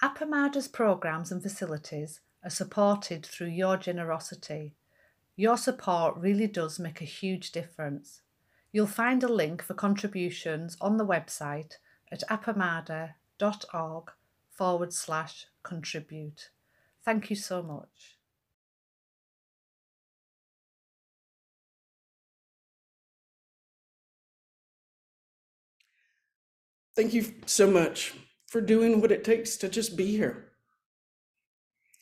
Appamada's programs and facilities are supported through your generosity. Your support really does make a huge difference. You'll find a link for contributions on the website at appamada.org forward slash contribute. Thank you so much. Thank you so much for doing what it takes to just be here.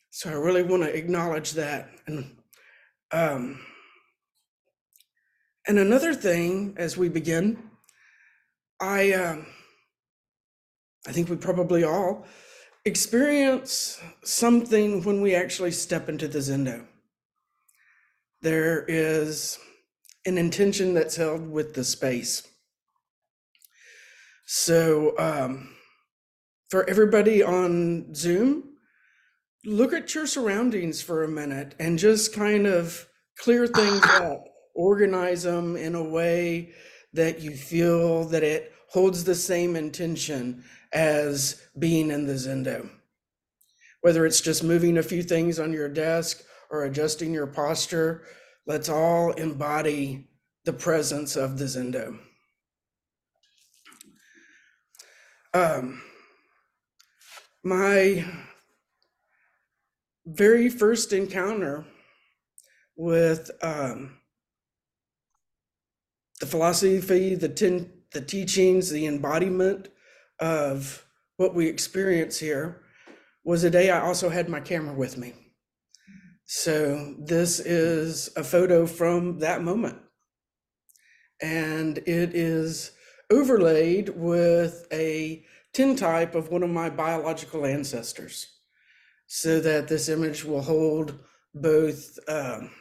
So I really want to acknowledge that. And um, and another thing as we begin, I um, I think we probably all experience something when we actually step into the Zendo. There is an intention that's held with the space. So, um, for everybody on Zoom, look at your surroundings for a minute and just kind of clear things up, organize them in a way that you feel that it holds the same intention as being in the Zendo. Whether it's just moving a few things on your desk or adjusting your posture, let's all embody the presence of the Zendo. Um, my very first encounter with um, the philosophy, the ten, the teachings, the embodiment of what we experience here was a day I also had my camera with me. So this is a photo from that moment. And it is overlaid with a tintype of one of my biological ancestors so that this image will hold both um,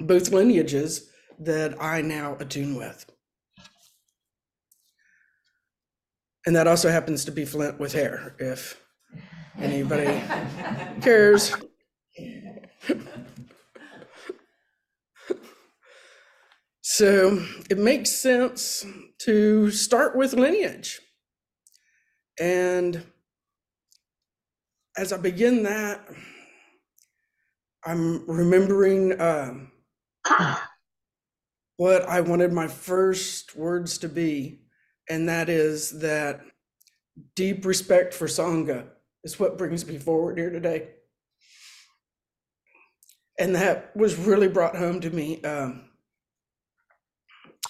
both lineages that I now attune with. And that also happens to be Flint with hair, if anybody cares. So it makes sense to start with lineage. And as I begin that, I'm remembering um, what I wanted my first words to be, and that is that deep respect for Sangha is what brings me forward here today. And that was really brought home to me um,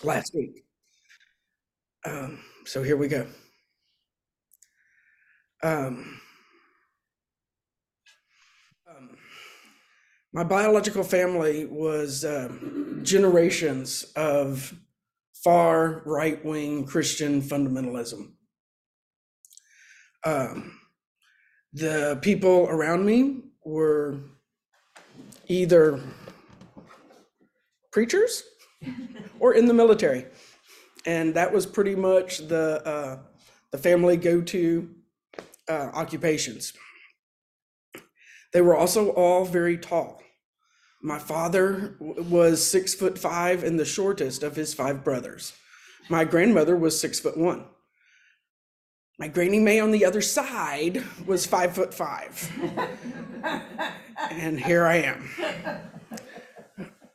last week. Um, so here we go. Um, um, my biological family was um, generations of far right wing Christian fundamentalism. Um, the people around me were either preachers or in the military, and that was pretty much the uh, the family go to uh, occupations. They were also all very tall. My father was six foot five and the shortest of his five brothers. My grandmother was six foot one. My granny May on the other side was five foot five. and here I am.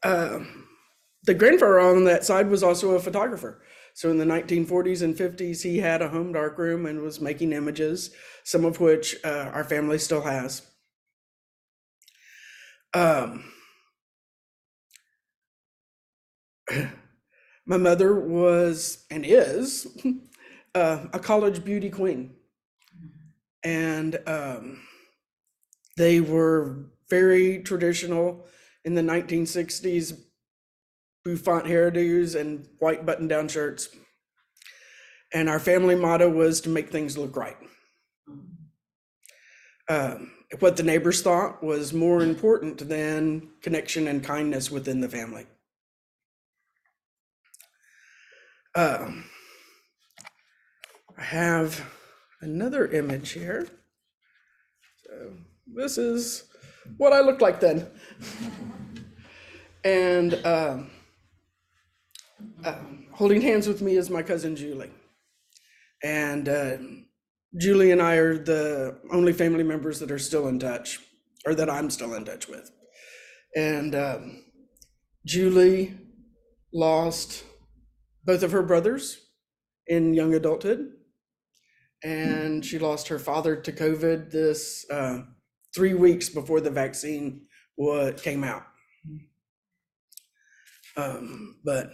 Uh, the grandfather on that side was also a photographer. So in the 1940s and 50s, he had a home darkroom and was making images, some of which uh, our family still has. Um, my mother was and is uh, a college beauty queen. And um, they were very traditional in the 1960s bouffant hairdos and white button down shirts. And our family motto was to make things look right. Um, what the neighbors thought was more important than connection and kindness within the family. Um, I have another image here. So this is what I looked like then. and um, uh, holding hands with me is my cousin Julie. And uh, Julie and I are the only family members that are still in touch, or that I'm still in touch with. And um, Julie lost both of her brothers in young adulthood, and she lost her father to COVID this uh, three weeks before the vaccine what came out. Um, but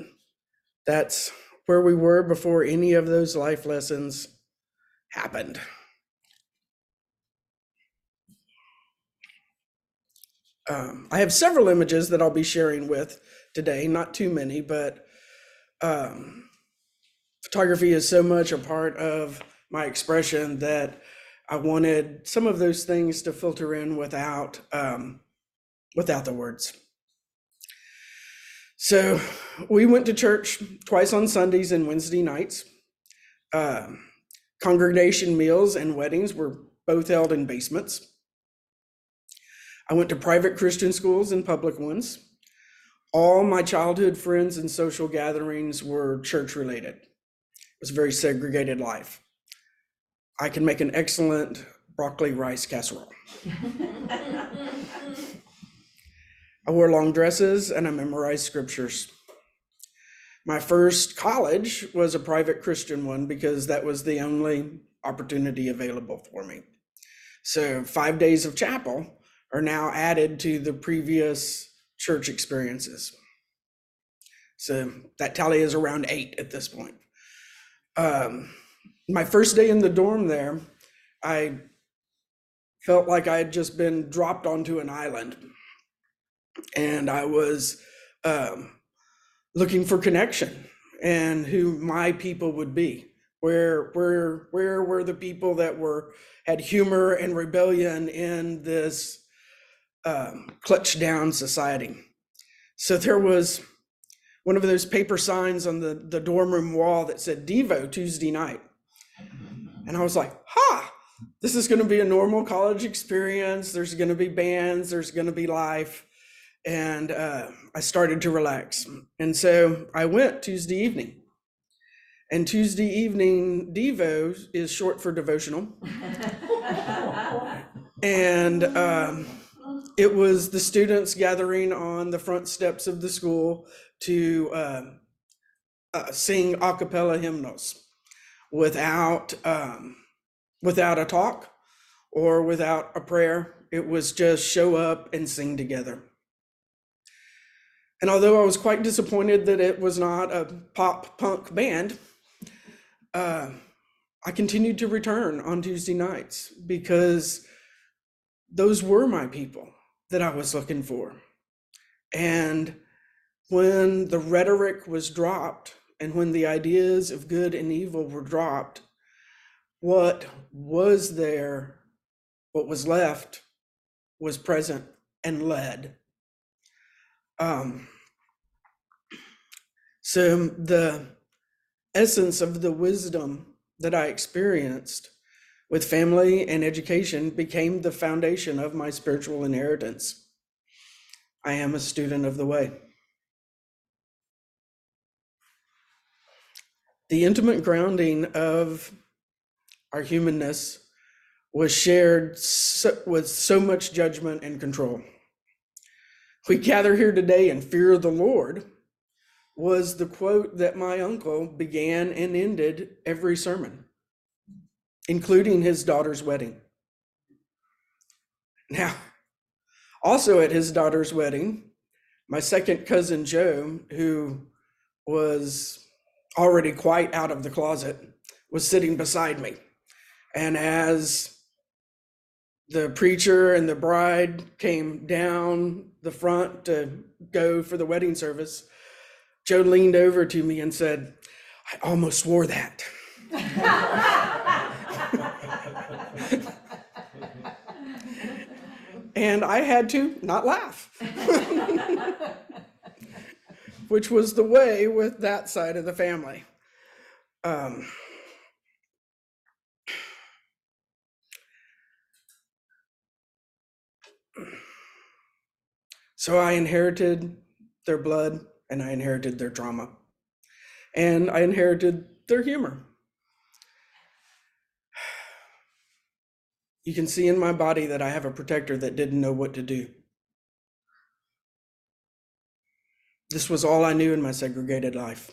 that's where we were before any of those life lessons happened. Um, I have several images that I'll be sharing with today, not too many, but um, photography is so much a part of my expression that I wanted some of those things to filter in without um, without the words. So we went to church twice on Sundays and Wednesday nights. Uh, congregation meals and weddings were both held in basements. I went to private Christian schools and public ones. All my childhood friends and social gatherings were church related. It was a very segregated life. I can make an excellent broccoli rice casserole. I wore long dresses and I memorized scriptures. My first college was a private Christian one because that was the only opportunity available for me. So, five days of chapel are now added to the previous church experiences. So, that tally is around eight at this point. Um, my first day in the dorm there, I felt like I had just been dropped onto an island and I was um, looking for connection and who my people would be. Where where where were the people that were had humor and rebellion in this um, down society? So there was one of those paper signs on the, the dorm room wall that said Devo Tuesday night. And I was like, ha, this is going to be a normal college experience. There's going to be bands, there's going to be life and uh, I started to relax. And so I went Tuesday evening. And Tuesday evening Devo is short for devotional. and um, it was the students gathering on the front steps of the school to uh, uh, sing a cappella hymnals without um, without a talk or without a prayer. It was just show up and sing together. And although I was quite disappointed that it was not a pop punk band, uh, I continued to return on Tuesday nights because those were my people that I was looking for. And when the rhetoric was dropped and when the ideas of good and evil were dropped, what was there, what was left, was present and led um, so the essence of the wisdom that I experienced with family and education became the foundation of my spiritual inheritance. I am a student of the way. The intimate grounding of our humanness was shared so, with so much judgment and control. We gather here today in fear of the Lord was the quote that my uncle began and ended every sermon, including his daughter's wedding. Now, also at his daughter's wedding, my second cousin Joe, who was already quite out of the closet, was sitting beside me. And as the preacher and the bride came down the front to go for the wedding service, Joe leaned over to me and said, I almost wore that. and I had to not laugh, which was the way with that side of the family. Um, So I inherited their blood and I inherited their drama And I inherited their humor. you can see in my body that I have a protector that didn't know what to do. This was all I knew in my segregated life.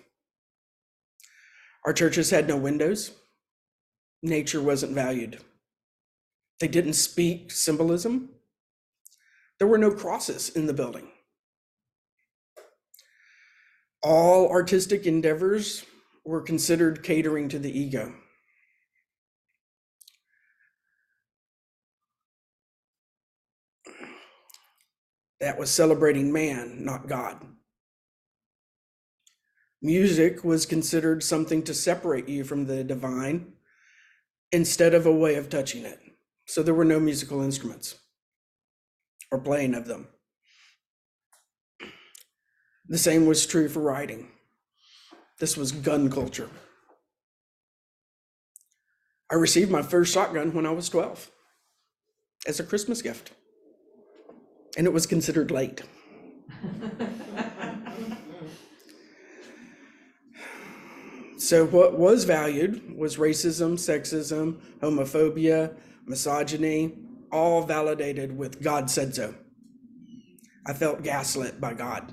Our churches had no windows. Nature wasn't valued. They didn't speak symbolism. There were no crosses in the building. All artistic endeavors were considered catering to the ego. That was celebrating man, not God. Music was considered something to separate you from the divine instead of a way of touching it. So there were no musical instruments or playing of them. The same was true for writing. This was gun culture. I received my first shotgun when I was 12 as a Christmas gift, and it was considered late. So, what was valued was racism, sexism, homophobia, misogyny, all validated with God said so. I felt gaslit by God.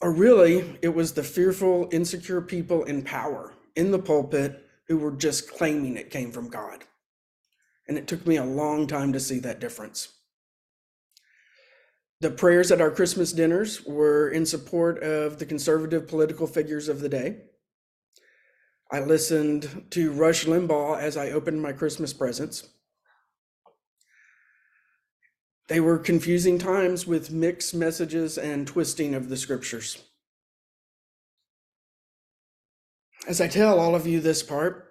Or really, it was the fearful, insecure people in power in the pulpit who were just claiming it came from God. And it took me a long time to see that difference. The prayers at our Christmas dinners were in support of the conservative political figures of the day. I listened to Rush Limbaugh as I opened my Christmas presents. They were confusing times with mixed messages and twisting of the scriptures. As I tell all of you this part,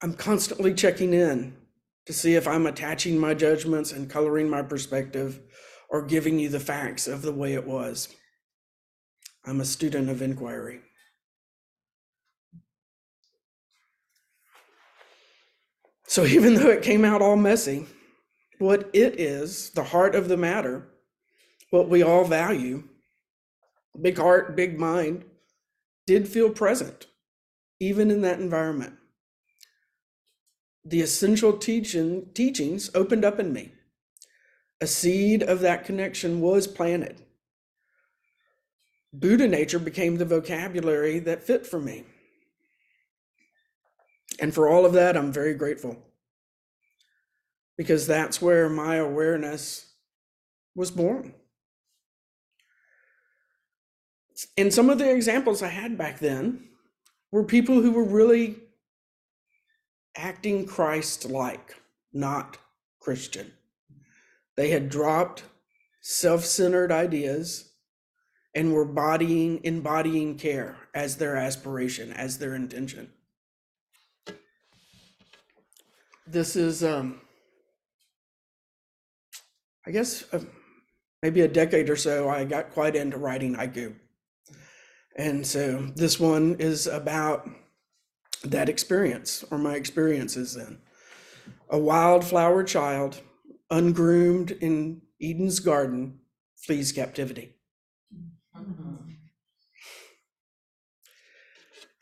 I'm constantly checking in to see if I'm attaching my judgments and coloring my perspective or giving you the facts of the way it was. I'm a student of inquiry. So even though it came out all messy, what it is, the heart of the matter, what we all value, big heart, big mind, did feel present, even in that environment the essential teaching, teachings opened up in me. A seed of that connection was planted. Buddha nature became the vocabulary that fit for me. And for all of that, I'm very grateful because that's where my awareness was born. And some of the examples I had back then were people who were really acting Christ like, not Christian. They had dropped self centered ideas and were bodying, embodying care as their aspiration, as their intention. This is, um, I guess, uh, maybe a decade or so, I got quite into writing haiku. And so this one is about that experience or my experiences then. A wildflower child, ungroomed in Eden's garden, flees captivity. Mm-hmm.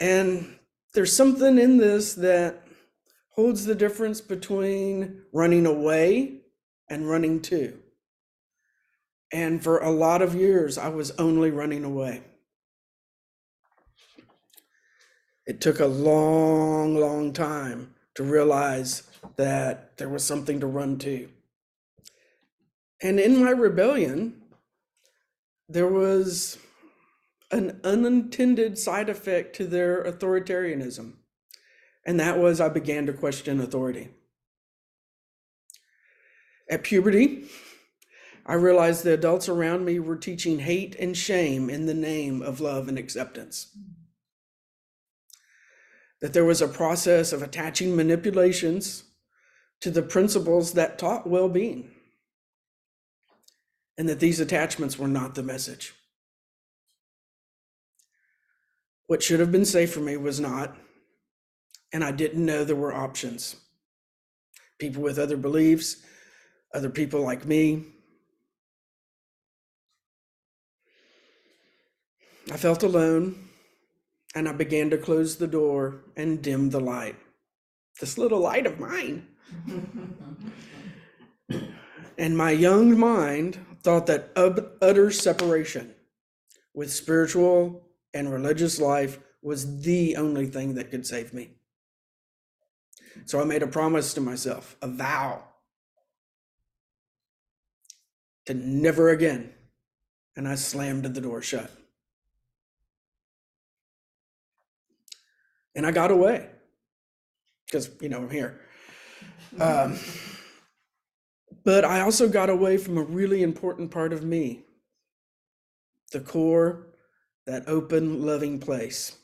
And there's something in this that holds the difference between running away and running to. And for a lot of years, I was only running away. it took a long, long time to realize that there was something to run to. And in my rebellion, there was an unintended side effect to their authoritarianism. And that was I began to question authority. At puberty, I realized the adults around me were teaching hate and shame in the name of love and acceptance that there was a process of attaching manipulations to the principles that taught well being, and that these attachments were not the message. What should have been safe for me was not, and I didn't know there were options. People with other beliefs, other people like me. I felt alone and I began to close the door and dim the light. This little light of mine. and my young mind thought that utter separation with spiritual and religious life was the only thing that could save me. So I made a promise to myself, a vow to never again. And I slammed the door shut. And I got away because, you know, I'm here. Um, but I also got away from a really important part of me the core, that open, loving place,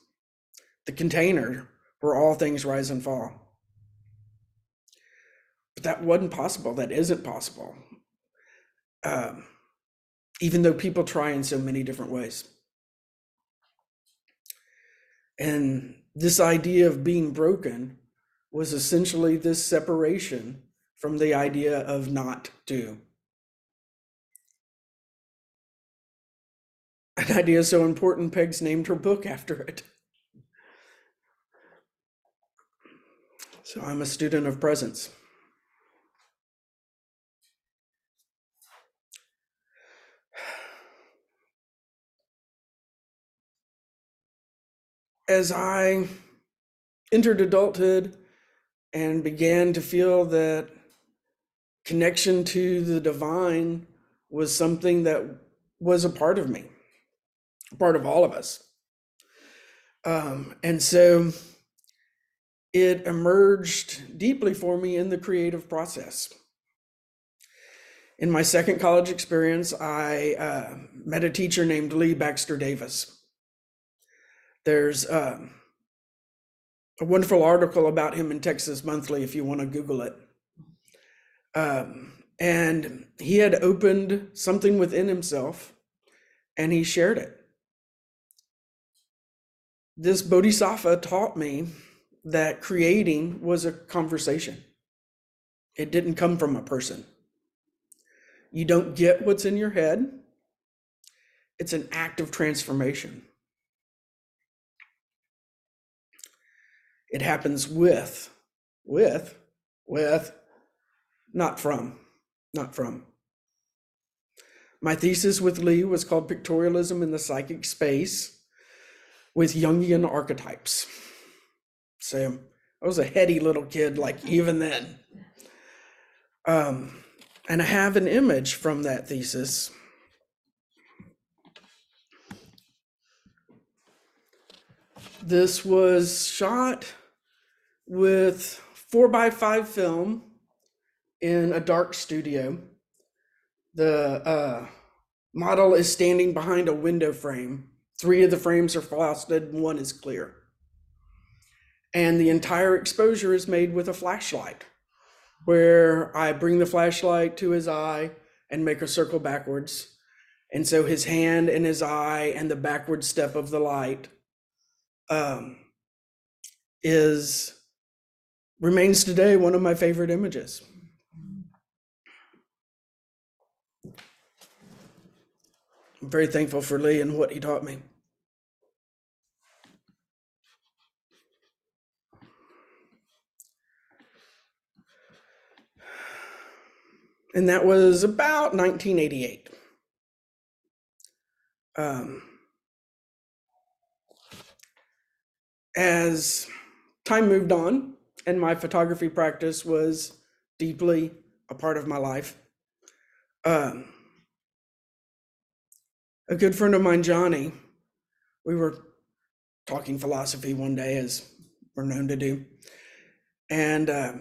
the container where all things rise and fall. But that wasn't possible. That isn't possible. Um, even though people try in so many different ways. And this idea of being broken was essentially this separation from the idea of not do. An idea so important, Peg's named her book after it. So I'm a student of presence. As I entered adulthood and began to feel that connection to the divine was something that was a part of me, a part of all of us. Um, and so it emerged deeply for me in the creative process. In my second college experience, I uh, met a teacher named Lee Baxter Davis. There's uh, a wonderful article about him in Texas Monthly if you want to Google it. Um, and he had opened something within himself and he shared it. This Bodhisattva taught me that creating was a conversation, it didn't come from a person. You don't get what's in your head, it's an act of transformation. It happens with, with, with, not from, not from. My thesis with Lee was called Pictorialism in the Psychic Space with Jungian Archetypes. So I was a heady little kid, like even then. Um, and I have an image from that thesis. This was shot with four by five film in a dark studio. The uh, model is standing behind a window frame. Three of the frames are frosted, one is clear. And the entire exposure is made with a flashlight, where I bring the flashlight to his eye and make a circle backwards. And so his hand and his eye and the backward step of the light um, is remains today one of my favorite images. I'm very thankful for Lee and what he taught me. And that was about 1988. Um, as time moved on and my photography practice was deeply a part of my life, um, a good friend of mine, Johnny, we were talking philosophy one day, as we're known to do. And uh,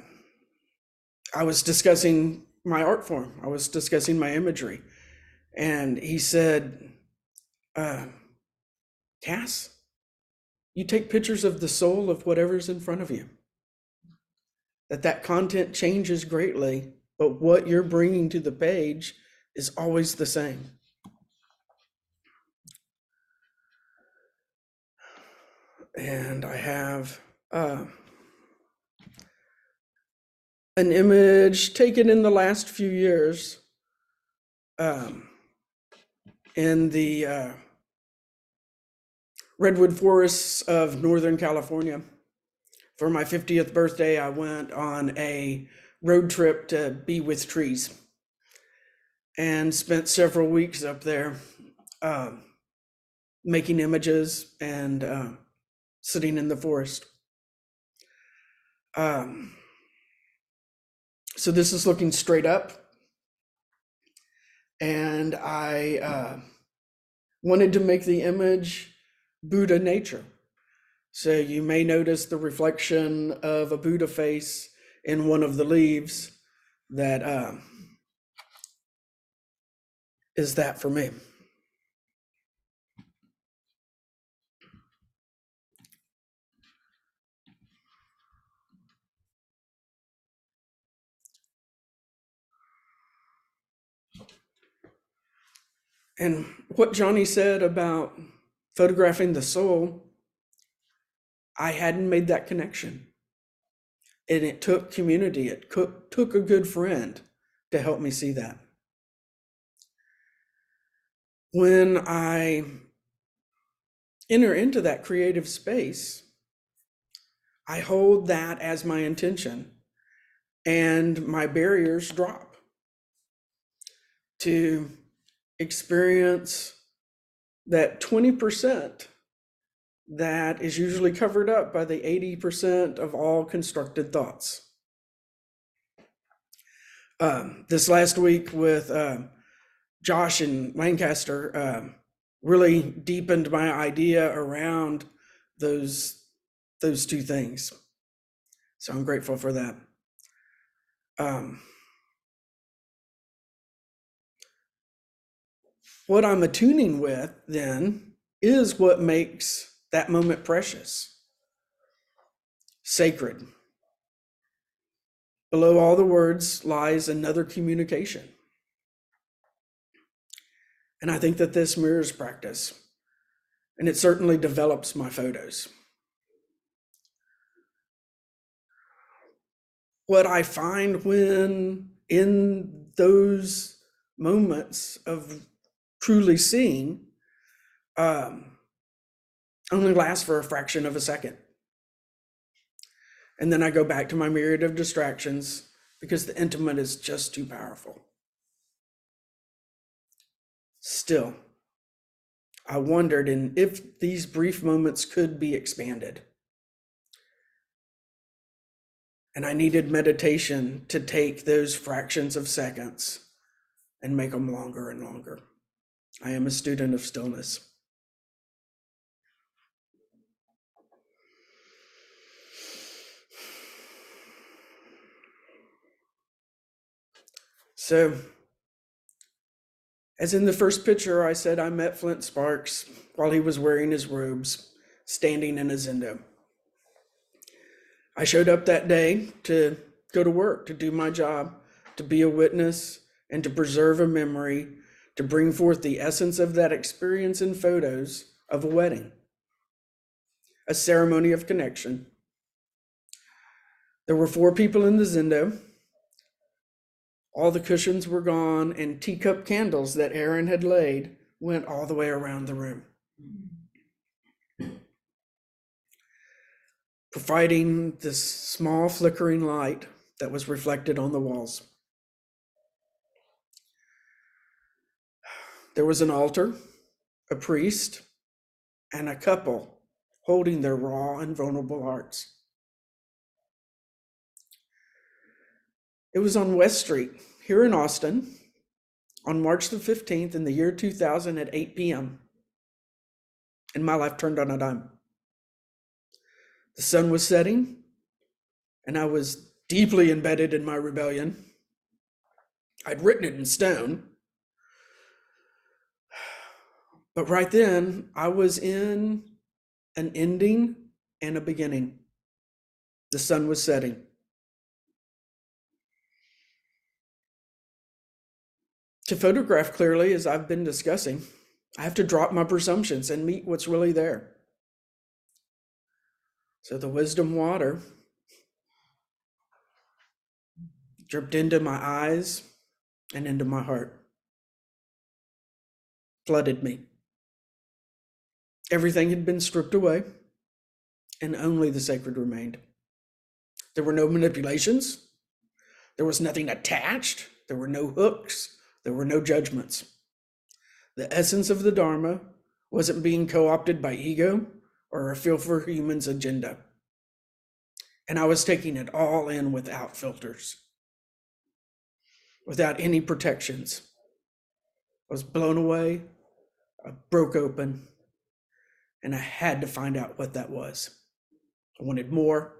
I was discussing my art form, I was discussing my imagery. And he said, uh, Cass, you take pictures of the soul of whatever's in front of you. That that content changes greatly, but what you're bringing to the page is always the same. And I have uh, an image taken in the last few years um, in the uh, redwood forests of Northern California. For my 50th birthday, I went on a road trip to be with trees and spent several weeks up there uh, making images and uh, sitting in the forest. Um, so this is looking straight up. And I uh, wanted to make the image Buddha nature. So you may notice the reflection of a Buddha face in one of the leaves that uh, is that for me. And what Johnny said about photographing the soul, I hadn't made that connection. And it took community, it took a good friend to help me see that. When I enter into that creative space, I hold that as my intention, and my barriers drop to experience that 20% that is usually covered up by the 80% of all constructed thoughts. Um, this last week with uh, Josh and Lancaster uh, really deepened my idea around those those two things. So I'm grateful for that. What I'm attuning with then is what makes that moment precious, sacred. Below all the words lies another communication. And I think that this mirrors practice, and it certainly develops my photos. What I find when in those moments of truly seeing um, only lasts for a fraction of a second. And then I go back to my myriad of distractions because the intimate is just too powerful. Still, I wondered in if these brief moments could be expanded. And I needed meditation to take those fractions of seconds and make them longer and longer. I am a student of stillness. So, as in the first picture, I said I met Flint Sparks while he was wearing his robes, standing in a zendo. I showed up that day to go to work, to do my job, to be a witness, and to preserve a memory to bring forth the essence of that experience in photos of a wedding, a ceremony of connection. There were four people in the Zendo. All the cushions were gone, and teacup candles that Aaron had laid went all the way around the room, providing this small flickering light that was reflected on the walls. There was an altar, a priest, and a couple holding their raw and vulnerable hearts. It was on West Street here in Austin on March the 15th in the year 2000 at 8 p.m. And my life turned on a dime. The sun was setting, and I was deeply embedded in my rebellion. I'd written it in stone but right then, I was in an ending and a beginning. The sun was setting. To photograph clearly, as I've been discussing, I have to drop my presumptions and meet what's really there. So the wisdom water dripped into my eyes and into my heart, flooded me. Everything had been stripped away, and only the sacred remained. There were no manipulations, there was nothing attached, there were no hooks, there were no judgments. The essence of the Dharma wasn't being co opted by ego or a feel for humans agenda. And I was taking it all in without filters, without any protections. I was blown away, I broke open, and I had to find out what that was. I wanted more.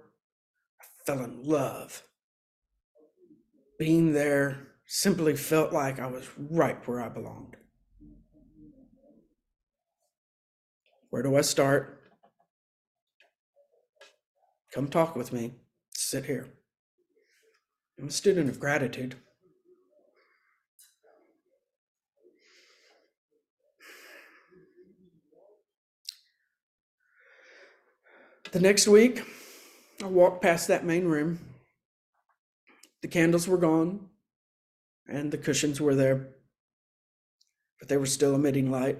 I fell in love. Being there simply felt like I was right where I belonged. Where do I start? Come talk with me. Sit here. I'm a student of gratitude. The next week, I walked past that main room. The candles were gone and the cushions were there, but they were still emitting light.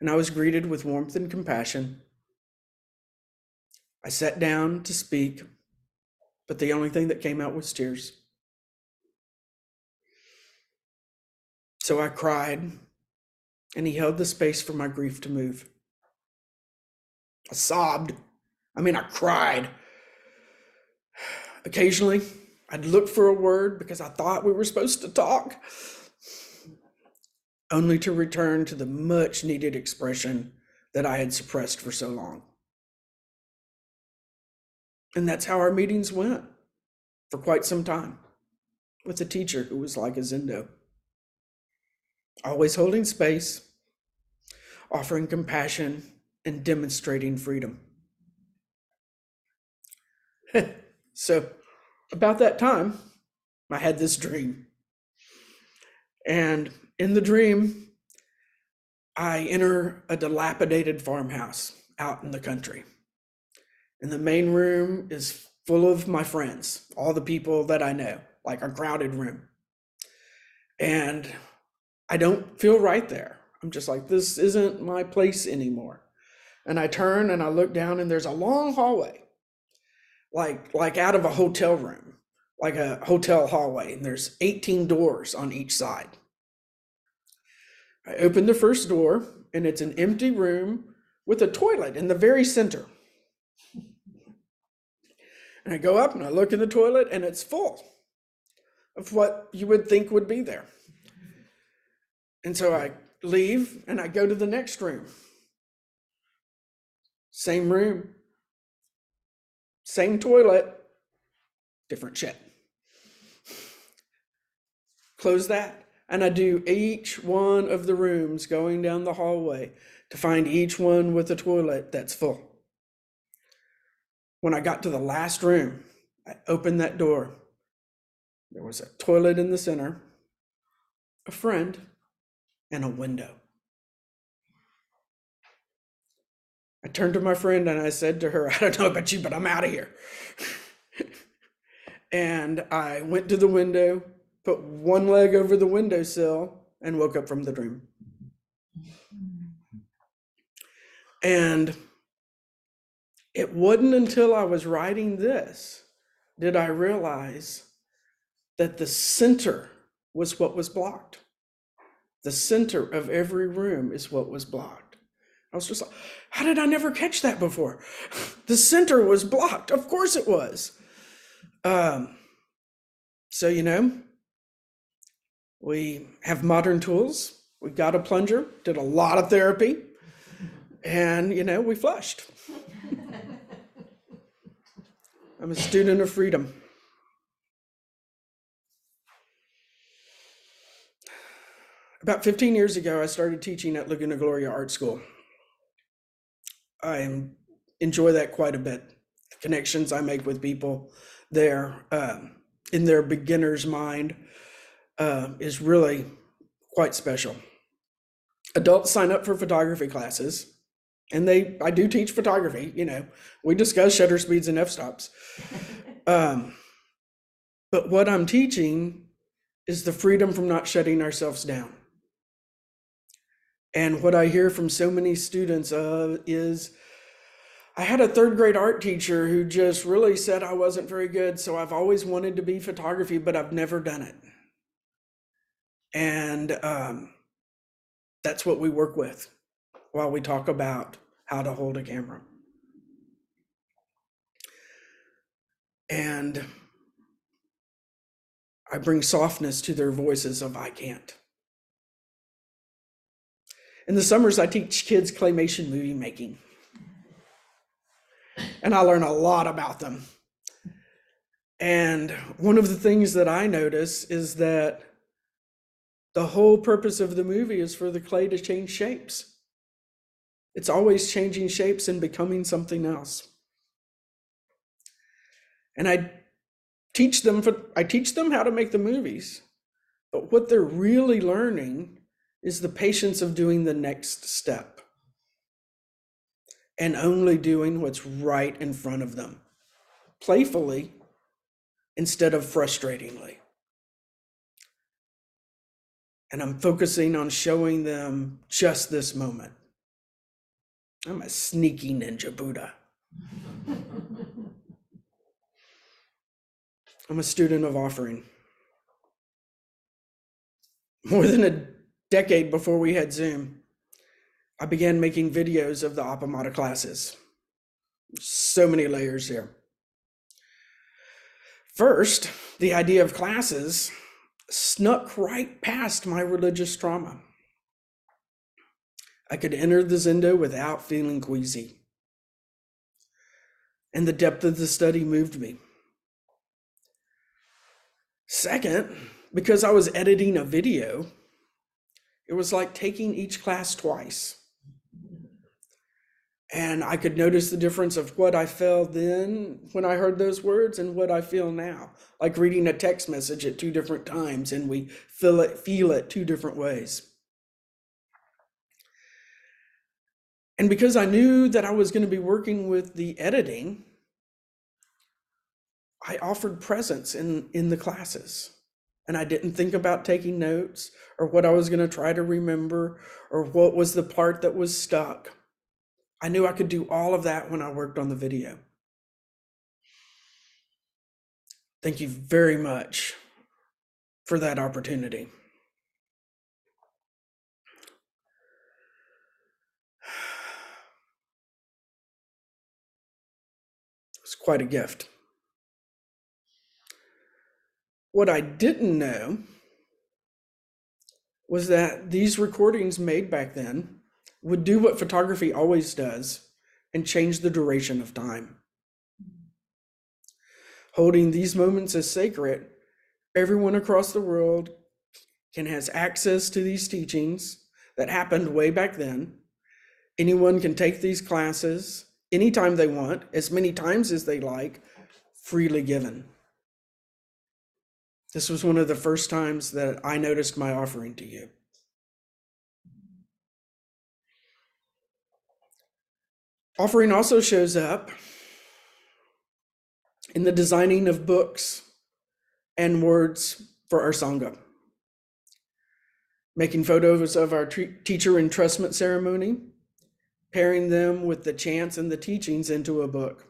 And I was greeted with warmth and compassion. I sat down to speak, but the only thing that came out was tears. So I cried, and he held the space for my grief to move. I sobbed. I mean, I cried. Occasionally, I'd look for a word because I thought we were supposed to talk, only to return to the much needed expression that I had suppressed for so long. And that's how our meetings went for quite some time with a teacher who was like a Zendo, always holding space, offering compassion and demonstrating freedom. so, about that time, I had this dream. And in the dream, I enter a dilapidated farmhouse out in the country. And the main room is full of my friends, all the people that I know, like a crowded room. And I don't feel right there. I'm just like, this isn't my place anymore and I turn and I look down and there's a long hallway, like like out of a hotel room, like a hotel hallway, and there's 18 doors on each side. I open the first door and it's an empty room with a toilet in the very center. And I go up and I look in the toilet and it's full of what you would think would be there. And so I leave and I go to the next room same room, same toilet, different shit. Close that. And I do each one of the rooms going down the hallway to find each one with a toilet that's full. When I got to the last room, I opened that door. There was a toilet in the center, a friend, and a window. I turned to my friend and I said to her, I don't know about you, but I'm out of here. and I went to the window, put one leg over the windowsill, and woke up from the dream. And it wasn't until I was writing this did I realize that the center was what was blocked. The center of every room is what was blocked. I was just like, how did I never catch that before? The center was blocked. Of course it was. Um, so, you know, we have modern tools. We got a plunger, did a lot of therapy, and, you know, we flushed. I'm a student of freedom. About 15 years ago, I started teaching at Laguna Gloria Art School. I enjoy that quite a bit. The connections I make with people there um, in their beginner's mind uh, is really quite special. Adults sign up for photography classes, and they I do teach photography. You know, we discuss shutter speeds and f stops. um, but what I'm teaching is the freedom from not shutting ourselves down. And what I hear from so many students uh, is I had a third grade art teacher who just really said I wasn't very good. So I've always wanted to be photography, but I've never done it. And um, that's what we work with while we talk about how to hold a camera. And I bring softness to their voices of I can't. In the summers, I teach kids claymation movie making. And I learn a lot about them. And one of the things that I notice is that the whole purpose of the movie is for the clay to change shapes. It's always changing shapes and becoming something else. And I teach them for, I teach them how to make the movies. But what they're really learning is the patience of doing the next step and only doing what's right in front of them playfully instead of frustratingly. And I'm focusing on showing them just this moment. I'm a sneaky ninja Buddha. I'm a student of offering. More than a decade before we had Zoom, I began making videos of the Appamada classes. So many layers here. First, the idea of classes snuck right past my religious trauma. I could enter the Zendo without feeling queasy. And the depth of the study moved me. Second, because I was editing a video, it was like taking each class twice. And I could notice the difference of what I felt then when I heard those words and what I feel now. Like reading a text message at two different times and we feel it, feel it two different ways. And because I knew that I was going to be working with the editing, I offered presence in, in the classes. And I didn't think about taking notes or what I was going to try to remember or what was the part that was stuck. I knew I could do all of that when I worked on the video. Thank you very much for that opportunity. It's quite a gift. What I didn't know was that these recordings made back then would do what photography always does and change the duration of time. Holding these moments as sacred, everyone across the world can has access to these teachings that happened way back then. Anyone can take these classes anytime they want, as many times as they like, freely given. This was one of the first times that I noticed my offering to you. Offering also shows up in the designing of books and words for our Sangha. Making photos of our teacher entrustment ceremony, pairing them with the chants and the teachings into a book.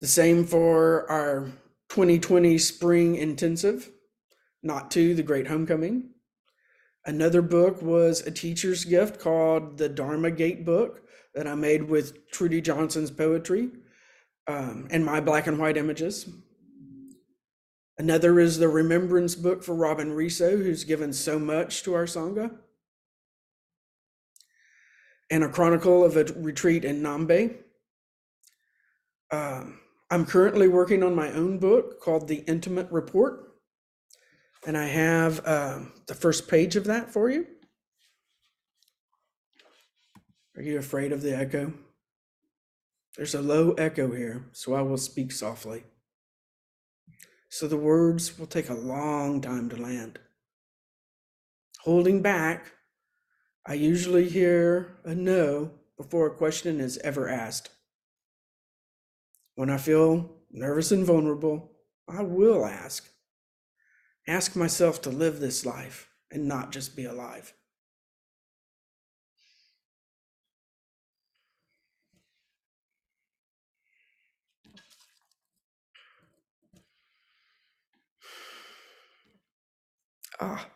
The same for our 2020 Spring Intensive, Not to the Great Homecoming. Another book was a teacher's gift called the Dharma Gate book that I made with Trudy Johnson's poetry um, and my black and white images. Another is the Remembrance book for Robin Riso, who's given so much to our Sangha. And a chronicle of a retreat in Nambe. Um, I'm currently working on my own book called The Intimate Report. And I have uh, the first page of that for you. Are you afraid of the echo? There's a low echo here, so I will speak softly. So the words will take a long time to land. Holding back, I usually hear a no before a question is ever asked. When I feel nervous and vulnerable, I will ask. Ask myself to live this life and not just be alive. Ah.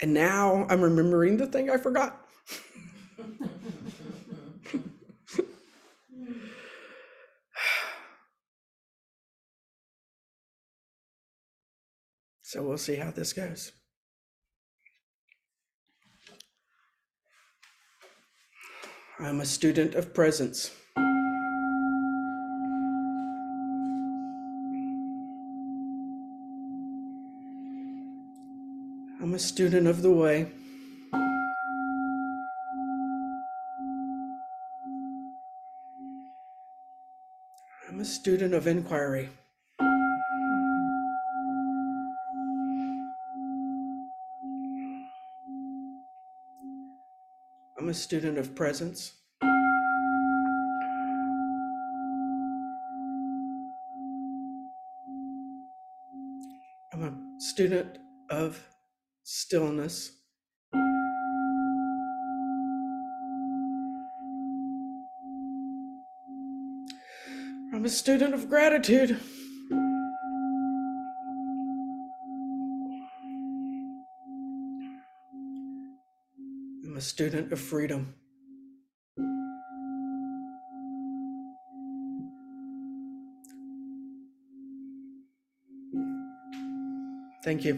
And now I'm remembering the thing I forgot. So we'll see how this goes. I'm a student of presence. I'm a student of the way. I'm a student of inquiry. A student of presence. I'm a student of stillness. I'm a student of gratitude. Student of freedom. Thank you.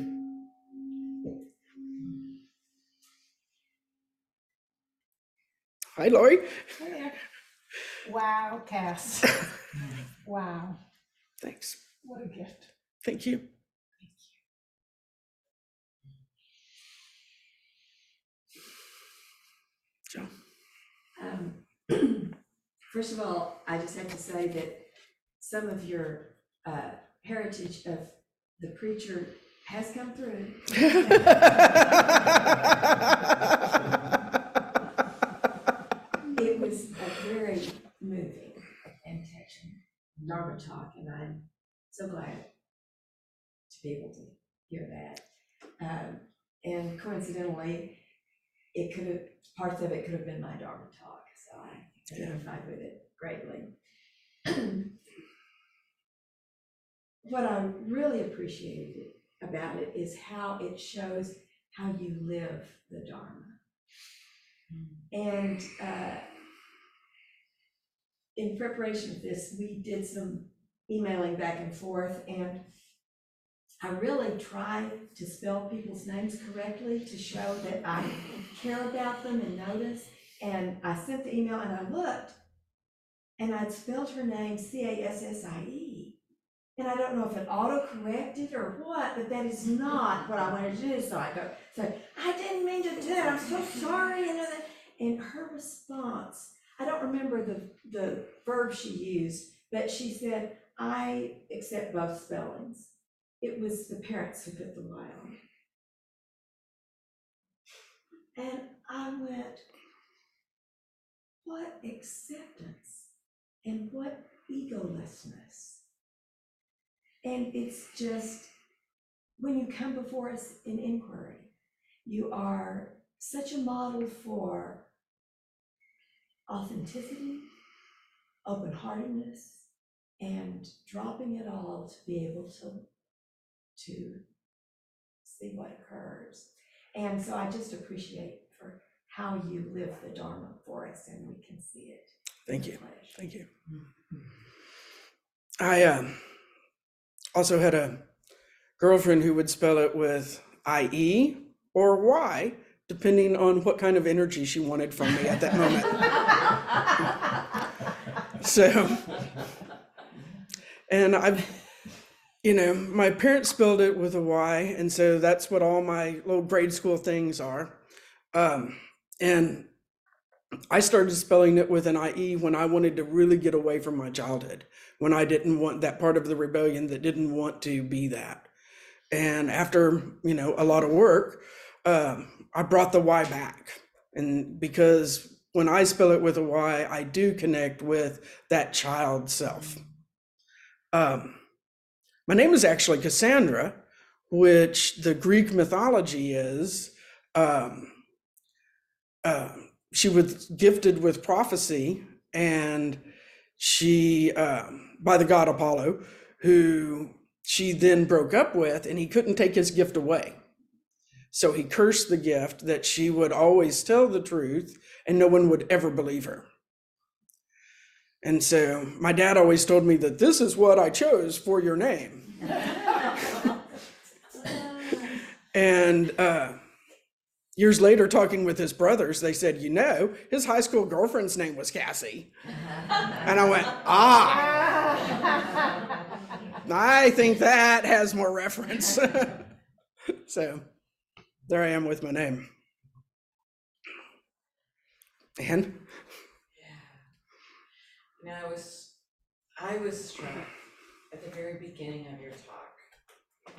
Hi, Lori. Hi there. Wow, Cass. Wow, Thanks. what a gift. Thank you. Joe. Um, First of all, I just have to say that some of your uh, heritage of the preacher has come through. It was a very moving and touching Dharma talk, and I'm so glad to be able to hear that. Um, And coincidentally, it could have, parts of it could have been my Dharma talk, so I identified with it greatly. What I really appreciated about it is how it shows how you live the Dharma. And uh, in preparation for this, we did some emailing back and forth, and I really try to spell people's names correctly to show that I care about them and notice. And I sent the email and I looked, and I'd spelled her name C-A-S-S-I-E. And I don't know if it auto-corrected or what, but that is not what I wanted to do, so I go, so, I didn't mean to do that, I'm so sorry, and and her response, I don't remember the, the verb she used, but she said, I accept both spellings. It was the parents who put the Y on. And I went, what acceptance and what egolessness. And it's just, when you come before us in inquiry, you are such a model for authenticity, open-heartedness, and dropping it all to be able to, to see what occurs. And so I just appreciate how you live the Dharma for us and we can see it. in Thank the you. flesh. Thank you. I um, also had a girlfriend who would spell it with IE or Y, depending on what kind of energy she wanted from me at that moment. So, and I've, you know, my parents spelled it with a Y, and so that's what all my little grade school things are. Um, and I started spelling it with an IE when I wanted to really get away from my childhood, when I didn't want that part of the rebellion that didn't want to be that. And after, you know, a lot of work, um, I brought the Y back. And because when I spell it with a Y, I do connect with that child self. Um, my name is actually Cassandra, which the Greek mythology is. Um, uh, she was gifted with prophecy, and she um, by the god Apollo, who she then broke up with, and he couldn't take his gift away. So he cursed the gift that she would always tell the truth and no one would ever believe her. And so my dad always told me that this is what I chose for your name. And uh, years later, talking with his brothers, they said, you know, his high school girlfriend's name was Cassie. And I went, ah, I think that has more reference. so there I am with my name. And Yeah. Now I was, I was struck at the very beginning of your talk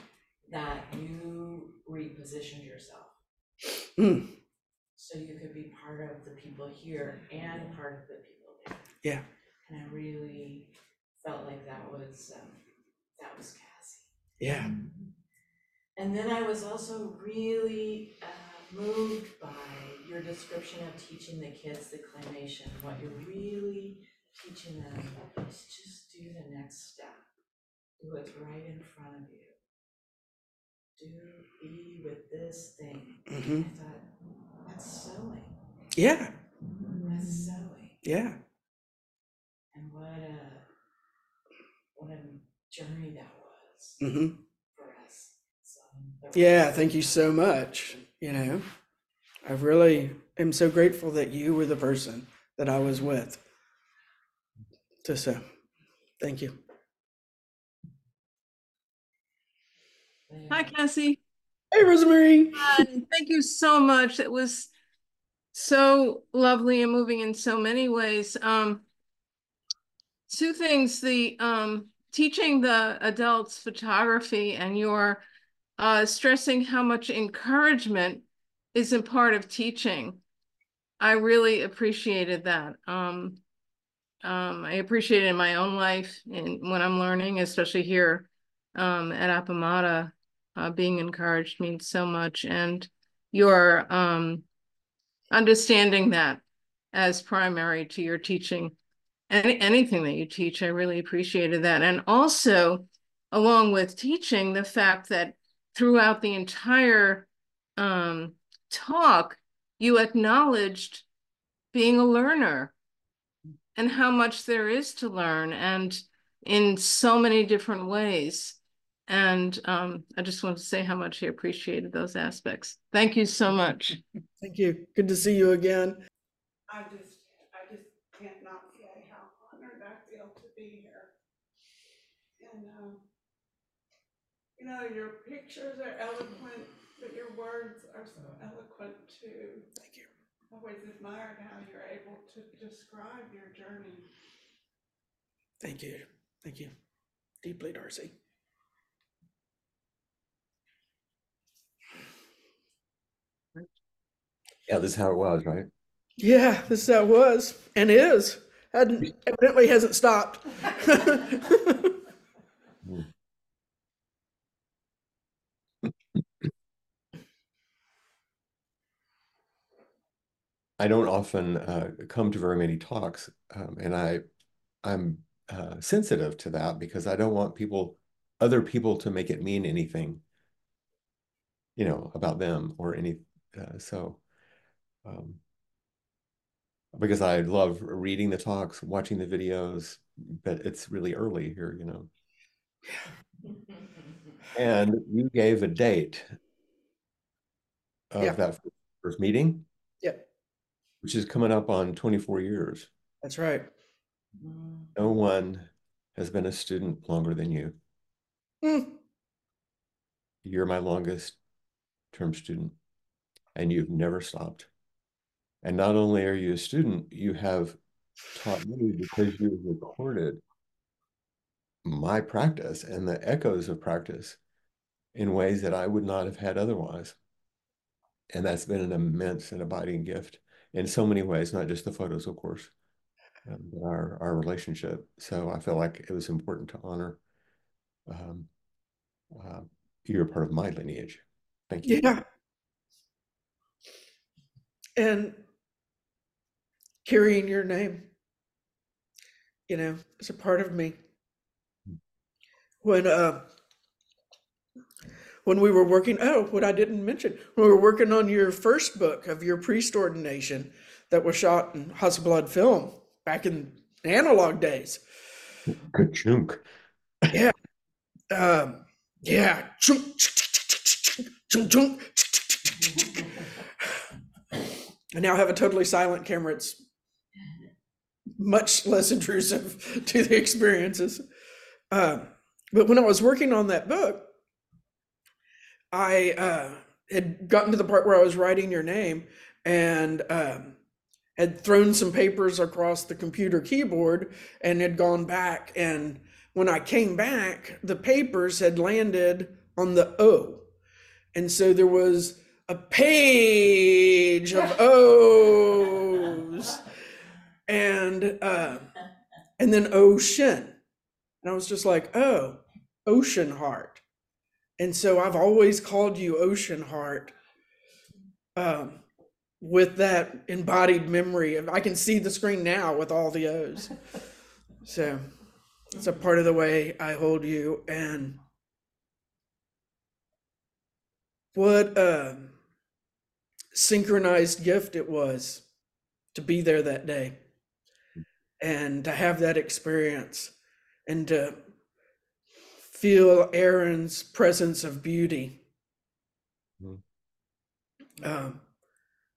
that you repositioned yourself mm, so you could be part of the people here and part of the people there. yeah, And I really felt like that was, um, that was Cassie. yeah, And then I was also really uh, moved by your description of teaching the kids the claymation. What you're really teaching them is just do the next step. Do what's right in front of you. Do be with this thing. hmm I thought, that's sewing. yeah, That's sewing. yeah, And what a what a journey that was hmm for us. So, Yeah, thank you so much. You know, I really am so grateful that you were the person that I was with. To so, thank you. Hi, Cassie. Hey, Rosemary. Hi, Thank you so much. It was so lovely and moving in so many ways. Um, two things, the um, teaching the adults photography and your uh, stressing how much encouragement is a part of teaching. I really appreciated that. Um, um, I appreciate it in my own life and when I'm learning, especially here um, at Appamada uh, being encouraged means so much and your um, understanding that as primary to your teaching any anything that you teach i really appreciated that. And also along with teaching the fact that throughout the entire um, talk you acknowledged being a learner and how much there is to learn and in so many different ways and um, I just want to say how much he appreciated those aspects. Thank you so much. Thank you. Good to see you again. I just, I just can't not say how honored I feel to be here. And, um, you know, your pictures are eloquent, but your words are so eloquent too. Thank you. I've always admired how you're able to describe your journey. Thank you. Thank you. Deeply, Darcy. Yeah, this is how it was, right? Yeah, this is how it was and is. Hadn't evidently hasn't stopped. I don't often uh, come to very many talks, um, and I, I'm uh, sensitive to that because I don't want people, other people, to make it mean anything, you know, about them or any. Uh, so, um, because I love reading the talks, watching the videos, but it's really early here, you know. And you gave a date of Yeah. that first meeting. Yep, which is coming up on 24 years. that's right. No one has been a student longer than you. Mm, You're my longest term student, and you've never stopped. And not only are you a student, you have taught me because you've recorded my practice and the echoes of practice in ways that I would not have had otherwise. And that's been an immense and abiding gift in so many ways, not just the photos, of course, um, but our, our relationship. So I feel like it was important to honor um, uh, you're part of my lineage. Thank you. Yeah. And carrying your name, you know, is a part of me. when uh when we were working oh what i didn't mention when we were working on your first book of your priest ordination that was shot in hasselblad film back in analog days Good chunk. um yeah chunk, chunk, chunk. i now have a totally silent camera it's much less intrusive to the experiences um but when i was working on that book I uh, had gotten to the part where I was writing your name and um, had thrown some papers across the computer keyboard and had gone back. And when I came back, the papers had landed on the O. And so there was a page of O's and uh, and then ocean. And I was just like, oh, ocean heart. And so I've always called you Ocean Heart um, with that embodied memory. I can see the screen now with all the O's. So it's a part of the way I hold you. And what a synchronized gift it was to be there that day and to have that experience and to feel Aaron's presence of beauty. Mhm. Um,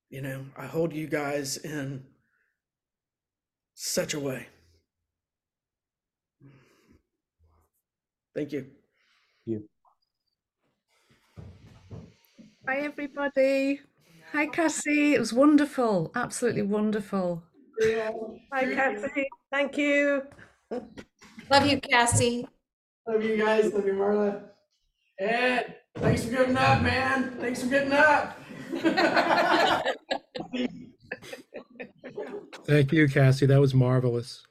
you know, I hold you guys in such a way. Thank you. You. Hi everybody. Hi, Cassie. It was wonderful. Absolutely wonderful. Hi, Cassie. Thank you. Love you, Cassie. Love you guys. Love you, Marla. Ed, thanks for getting up, man. Thanks for getting up. Thank you, Cassie. That was marvelous.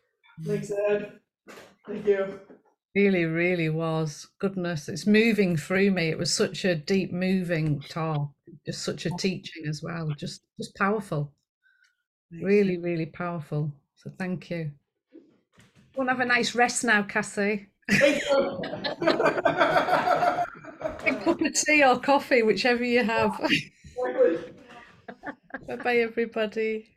Thanks, Ed. Thank you. Really, really was. Goodness, it's moving through me. It was such a deep moving talk, just such a teaching as well. Just, just powerful. Really, really powerful. So thank you. We'll have a nice rest now, Cassie? A cup of tea or coffee, whichever you have. Bye bye, everybody.